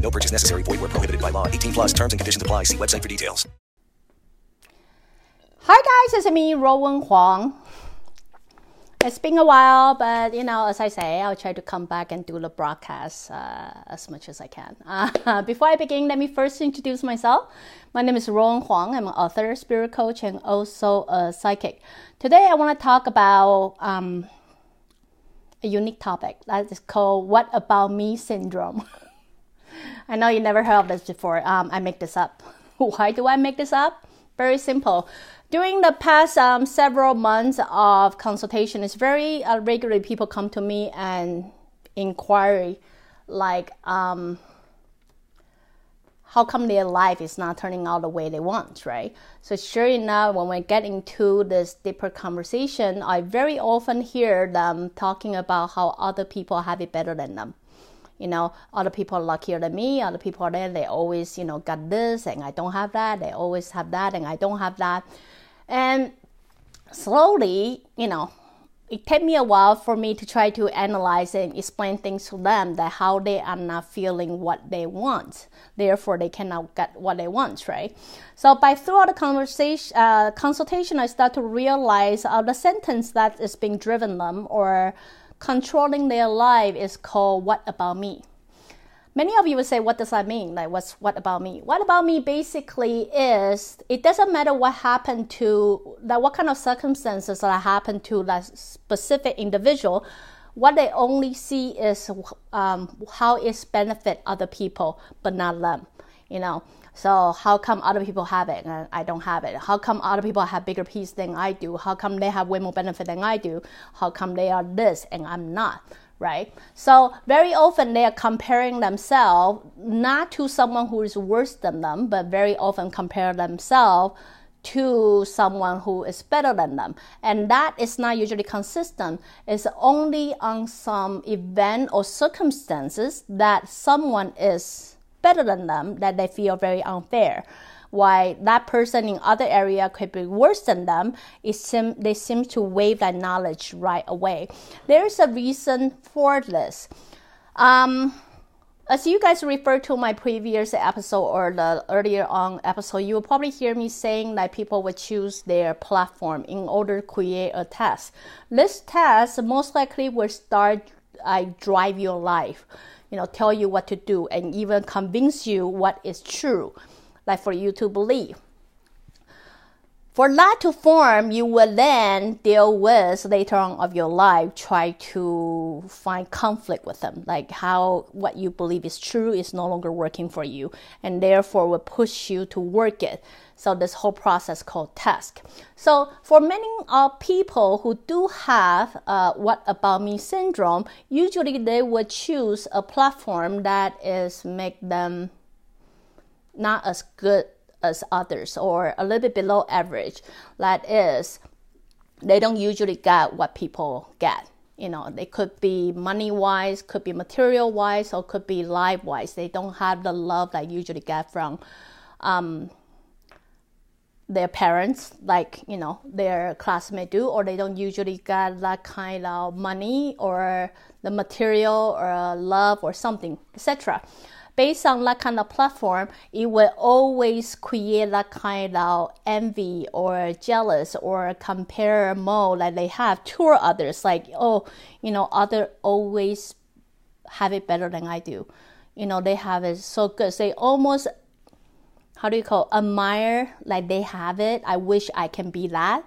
No purchase necessary. Void where prohibited by law. 18 plus terms and conditions apply. See website for details. Hi guys, it's me, Ruowen Huang. It's been a while, but you know, as I say, I'll try to come back and do the broadcast uh, as much as I can. Uh, before I begin, let me first introduce myself. My name is Ruowen Huang. I'm an author, spirit coach, and also a psychic. Today, I want to talk about um, a unique topic that is called "What About Me" syndrome. I know you never heard of this before. Um, I make this up. Why do I make this up? Very simple. During the past um, several months of consultation, it's very uh, regularly people come to me and inquiry like, um, how come their life is not turning out the way they want, right? So sure enough, when we get into this deeper conversation, I very often hear them talking about how other people have it better than them you know, other people are luckier than me, other people are there, they always, you know, got this and I don't have that, they always have that and I don't have that. And slowly, you know, it took me a while for me to try to analyze and explain things to them that how they are not feeling what they want therefore they cannot get what they want right so by throughout the conversation uh, consultation i start to realize uh, the sentence that is being driven them or controlling their life is called what about me? Many of you would say what does that mean? Like what's what about me? What about me basically is it doesn't matter what happened to that what kind of circumstances that happened to that specific individual what they only see is um, how it's benefit other people but not them you know so how come other people have it and I don't have it? How come other people have bigger piece than I do? How come they have way more benefit than I do? How come they are this and I'm not? Right? So very often they are comparing themselves not to someone who is worse than them, but very often compare themselves to someone who is better than them. And that is not usually consistent. It's only on some event or circumstances that someone is better than them that they feel very unfair. Why that person in other area could be worse than them, it seem, they seem to waive that knowledge right away. There is a reason for this. Um, as you guys refer to my previous episode or the earlier on episode, you will probably hear me saying that people would choose their platform in order to create a test. This test most likely will start I drive your life you know, tell you what to do and even convince you what is true, like for you to believe. For that to form, you will then deal with later on of your life, try to find conflict with them, like how what you believe is true is no longer working for you, and therefore will push you to work it. So this whole process called task. So for many uh, people who do have uh, what about me syndrome, usually they would choose a platform that is make them not as good as others or a little bit below average. That is, they don't usually get what people get. You know, they could be money wise, could be material wise, or could be life wise. They don't have the love that usually get from um, their parents, like you know their classmate do, or they don't usually get that kind of money or the material or love or something, etc. Based on that kind of platform, it will always create that kind of envy or jealous or compare mode that they have to others. Like, oh, you know, other always have it better than I do. You know, they have it so good. They almost how do you call it, admire like they have it. I wish I can be that.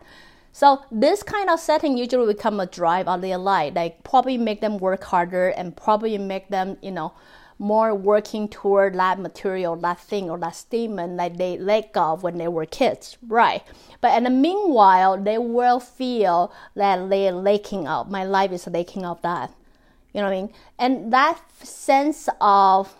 So this kind of setting usually become a drive on their life, like probably make them work harder and probably make them, you know, more working toward that material, that thing or that statement that they let go of when they were kids, right? But in the meanwhile, they will feel that they're lacking of. My life is lacking of that. You know what I mean? And that sense of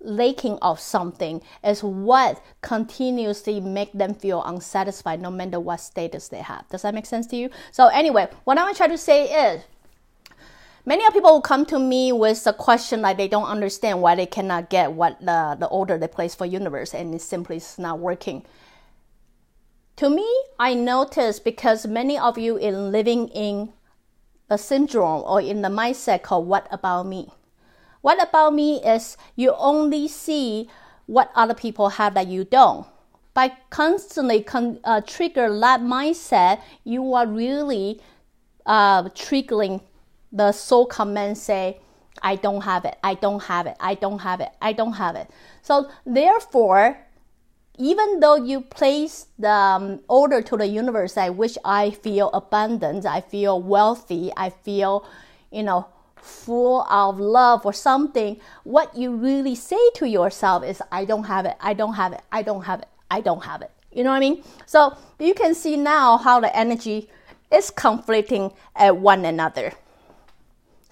lacking of something is what continuously make them feel unsatisfied no matter what status they have. Does that make sense to you? So anyway, what I'm trying to say is many of people come to me with a question like they don't understand why they cannot get what the, the order they place for universe and it simply is not working. To me, I notice because many of you in living in a syndrome or in the mindset called what about me? What about me is you only see what other people have that you don't. By constantly con- uh, trigger that mindset, you are really uh, triggering the soul command say, I don't have it, I don't have it, I don't have it, I don't have it. So therefore, even though you place the um, order to the universe at which I feel abundant, I feel wealthy, I feel, you know, full of love or something, what you really say to yourself is, I don't have it, I don't have it, I don't have it, I don't have it. You know what I mean? So you can see now how the energy is conflicting at one another.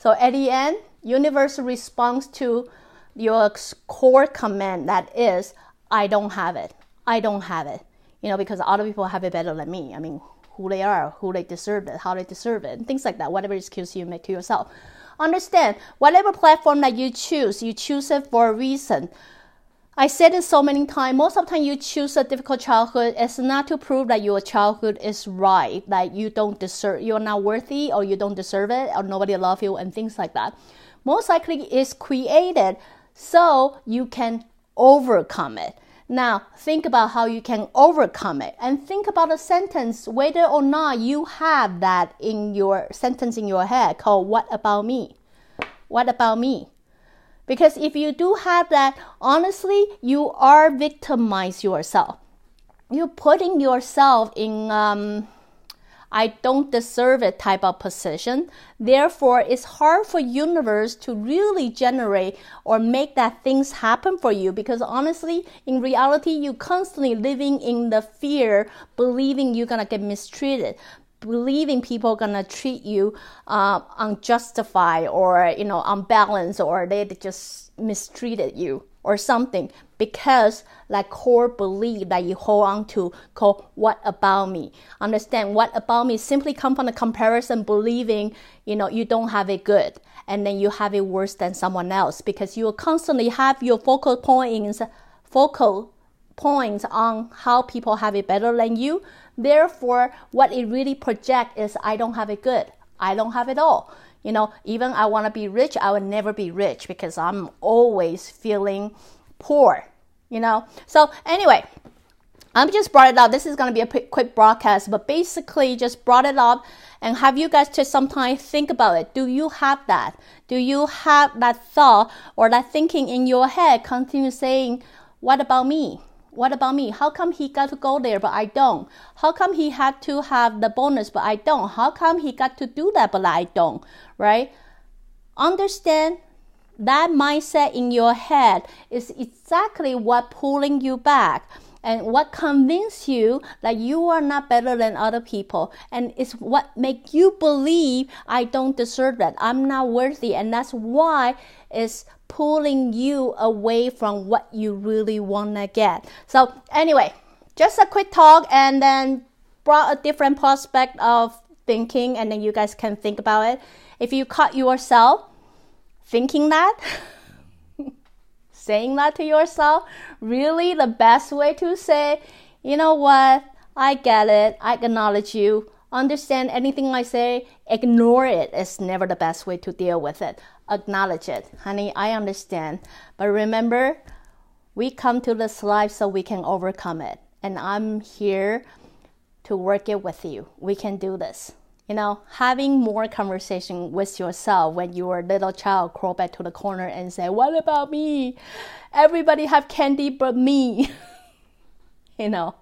So at the end, universe responds to your core command that is, I don't have it. I don't have it. You know, because other people have it better than me. I mean, who they are, who they deserve it, how they deserve it, and things like that, whatever excuse you make to yourself. Understand, whatever platform that you choose, you choose it for a reason. I said it so many times. Most of the time, you choose a difficult childhood. It's not to prove that your childhood is right, that you don't deserve, you're not worthy, or you don't deserve it, or nobody love you, and things like that. Most likely, it's created so you can overcome it. Now, think about how you can overcome it and think about a sentence, whether or not you have that in your sentence in your head called, What about me? What about me? Because if you do have that, honestly, you are victimize yourself. You're putting yourself in um, I don't deserve it type of position. Therefore, it's hard for universe to really generate or make that things happen for you because honestly, in reality, you constantly living in the fear, believing you're gonna get mistreated believing people are gonna treat you uh, unjustified or you know unbalanced or they just mistreated you or something because that core belief that you hold on to called what about me. Understand what about me simply come from the comparison believing you know you don't have it good and then you have it worse than someone else because you will constantly have your focal points focal points on how people have it better than you therefore what it really projects is i don't have it good i don't have it all you know even i want to be rich i will never be rich because i'm always feeling poor you know? So, anyway, I'm just brought it up. This is going to be a quick broadcast, but basically just brought it up and have you guys to sometimes think about it. Do you have that? Do you have that thought or that thinking in your head continue saying, what about me? What about me? How come he got to go there but I don't? How come he had to have the bonus but I don't? How come he got to do that but I don't? Right? Understand that mindset in your head is exactly what pulling you back and what convince you that you are not better than other people. And it's what make you believe i don't deserve that. I'm not worthy. And that's why it's pulling you away from what you really want to get. So anyway just a quick talk and then brought a different prospect of thinking and then you guys can think about it. If you caught yourself thinking that, saying that to yourself, really the best way to say, you know what, I get it, I acknowledge you, understand anything I say, ignore it is never the best way to deal with it. Acknowledge it. Honey, I understand. But remember, we come to this life so we can overcome it. And I'm here to work it with you. We can do this you know, having more conversation with yourself when you were a little child, crawl back to the corner and say, "What about me? Everybody have candy but me." you know,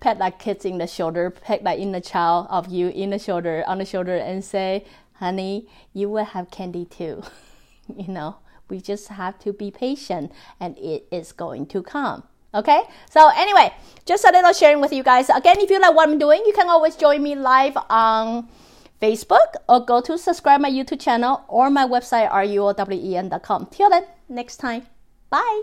pat that kids in the shoulder, pat that inner child of you in the shoulder, on the shoulder, and say, "Honey, you will have candy too." you know, we just have to be patient, and it is going to come. Okay, so anyway, just a little sharing with you guys. Again, if you like what I'm doing, you can always join me live on Facebook or go to subscribe my YouTube channel or my website ruowen.com. Till then, next time. Bye.